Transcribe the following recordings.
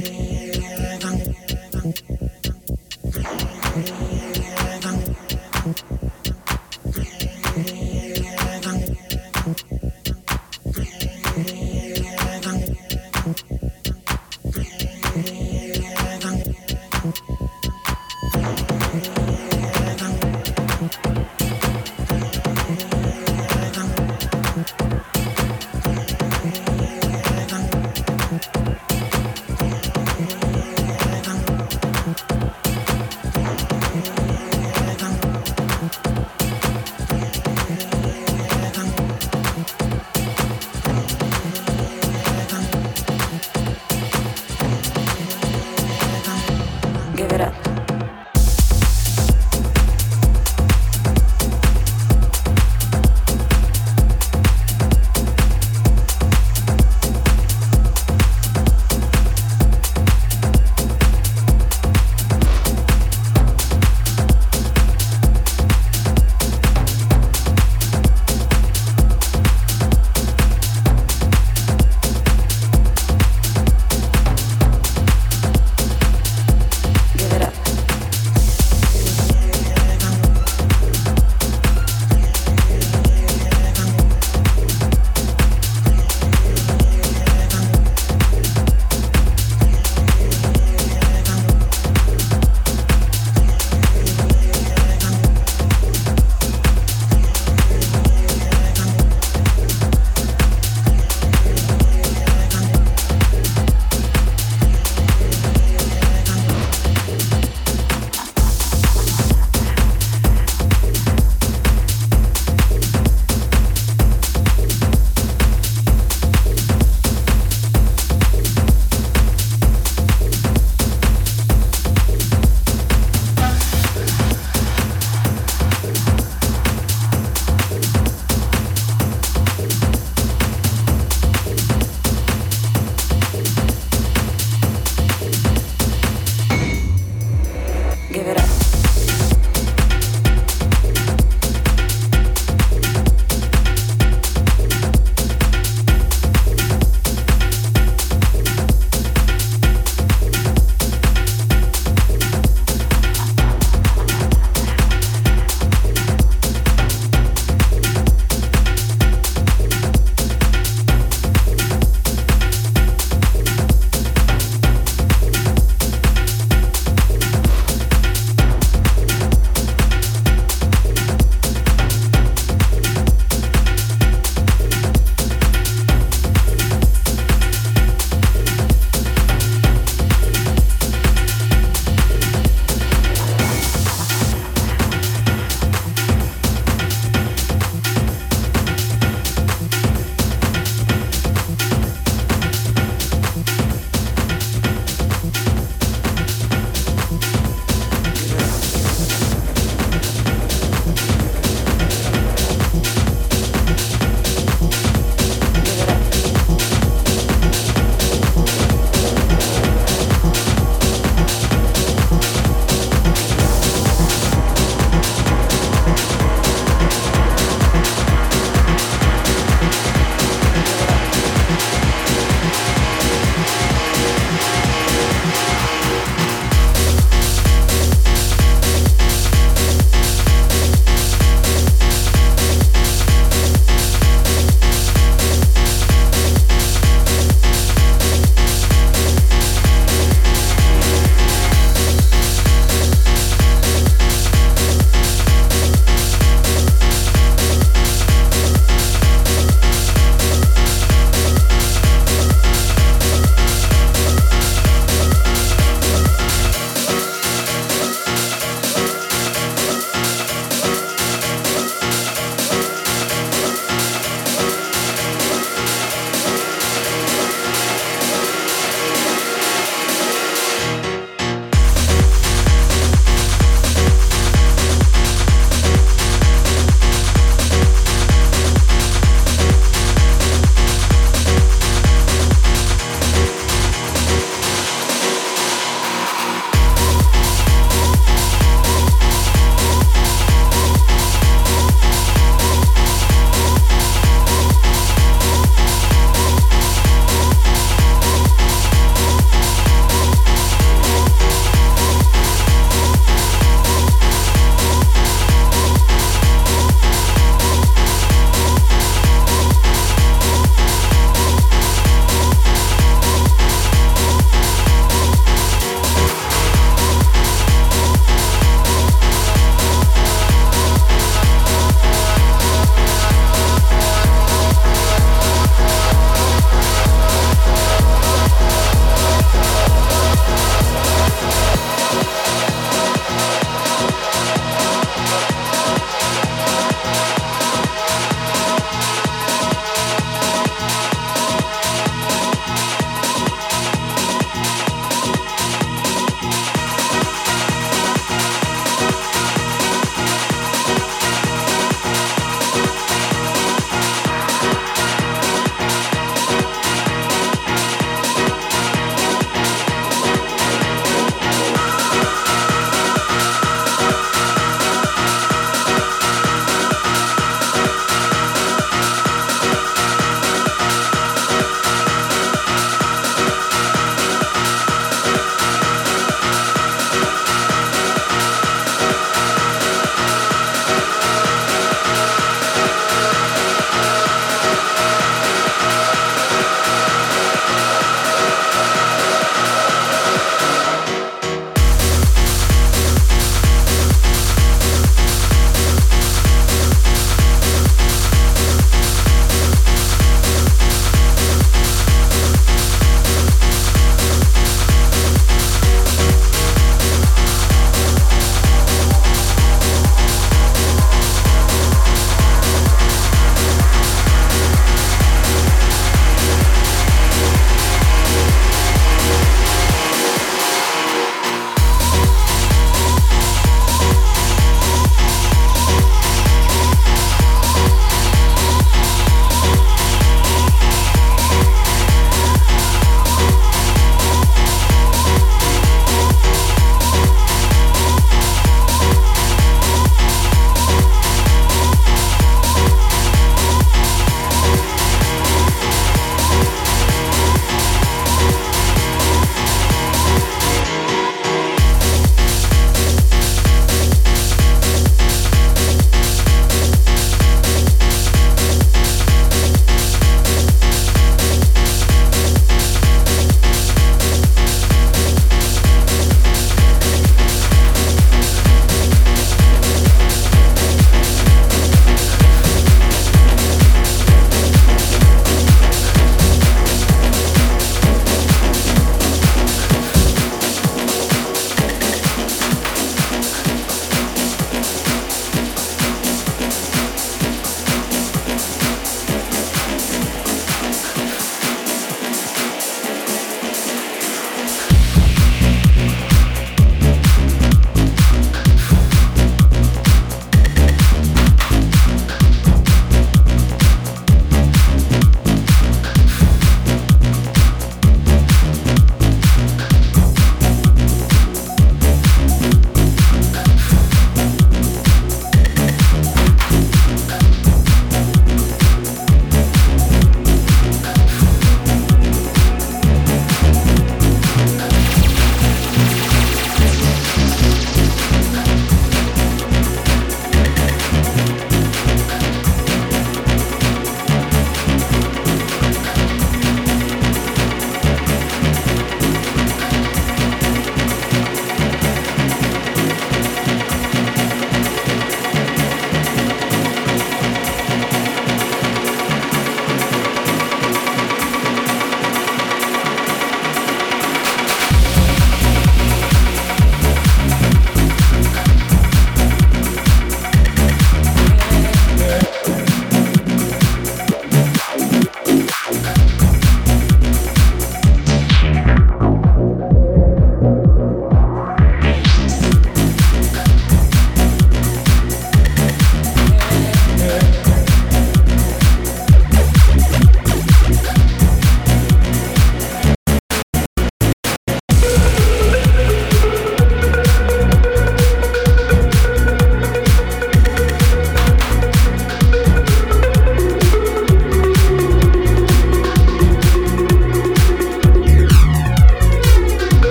Give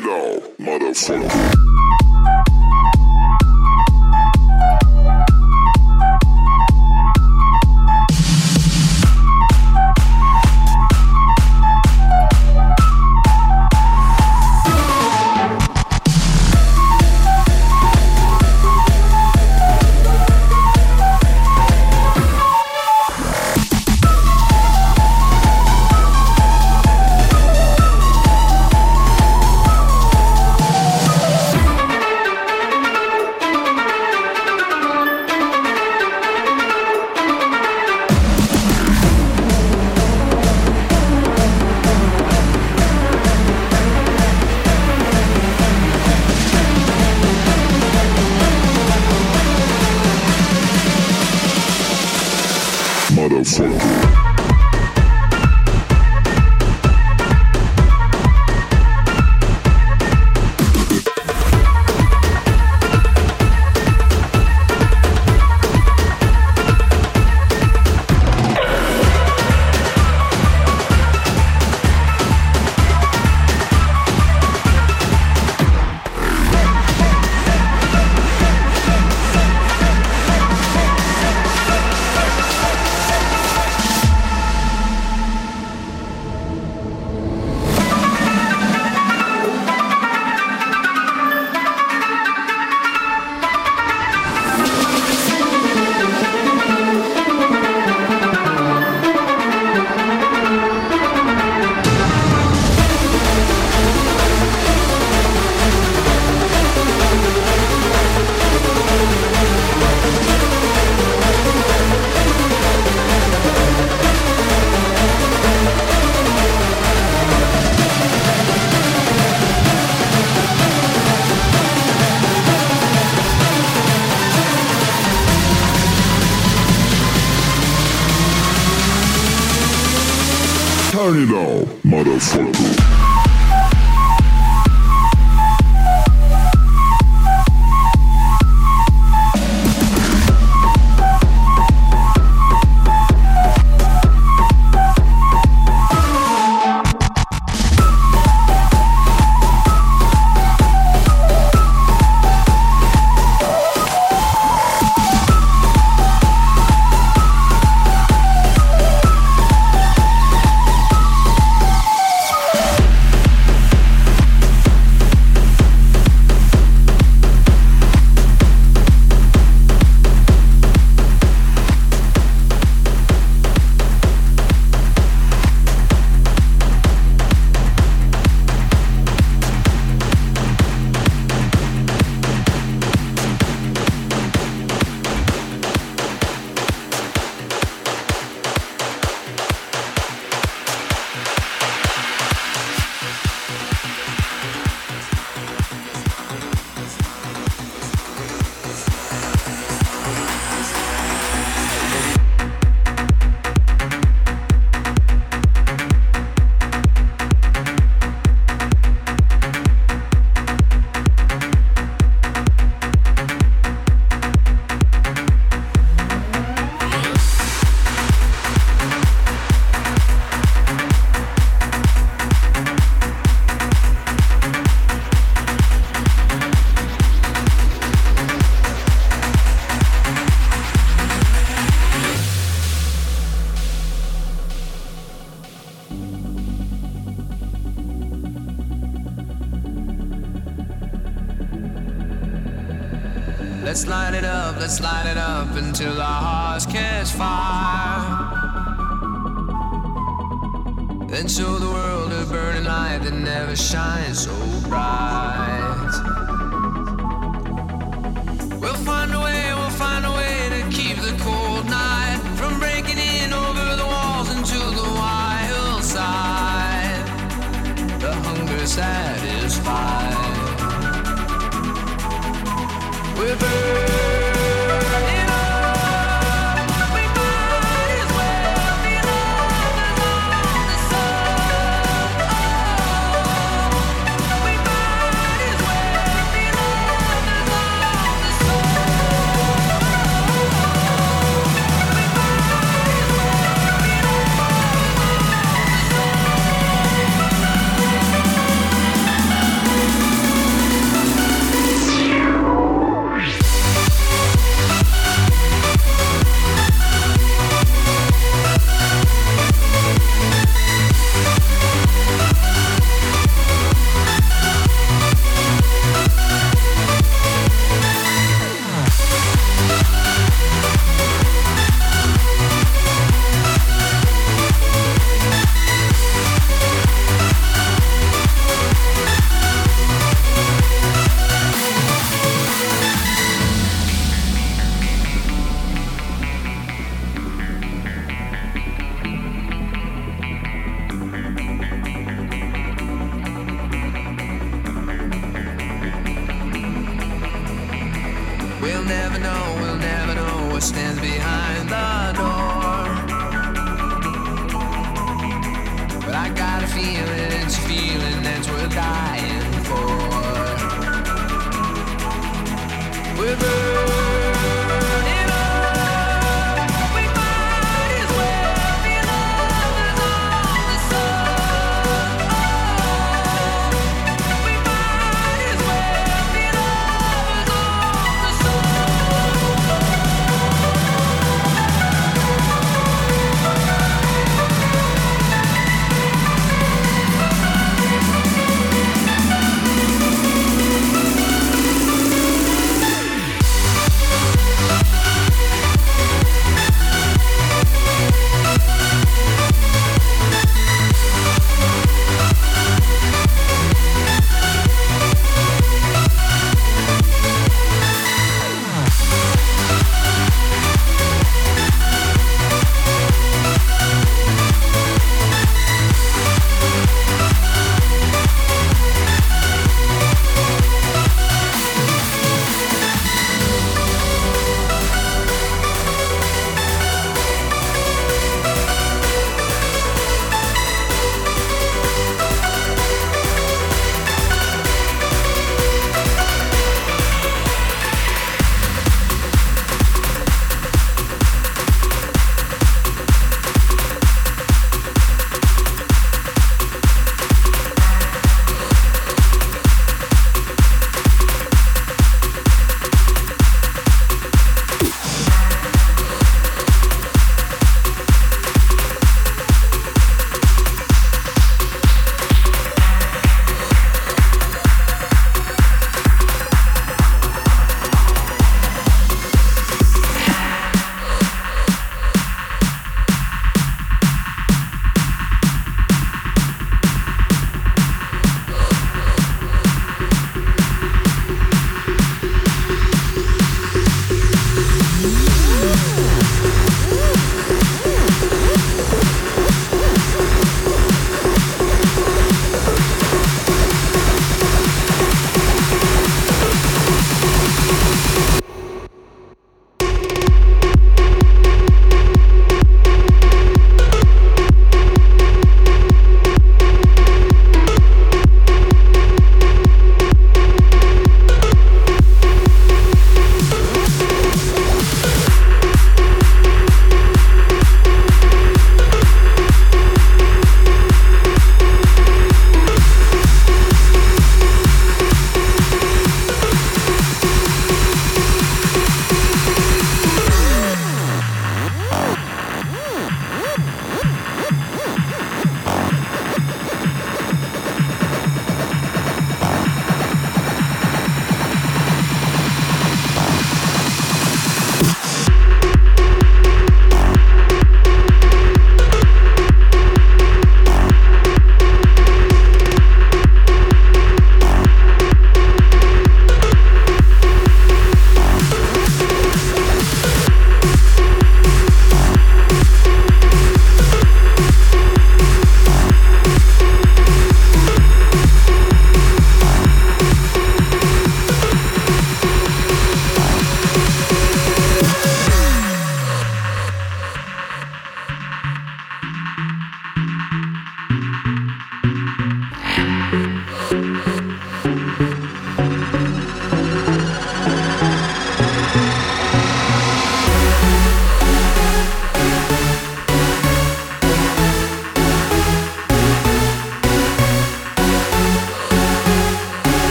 now, motherfucker. motherfucker. let's light it up until our hearts catch fire. Then show the world a burning light that never shines so bright.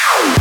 Ow!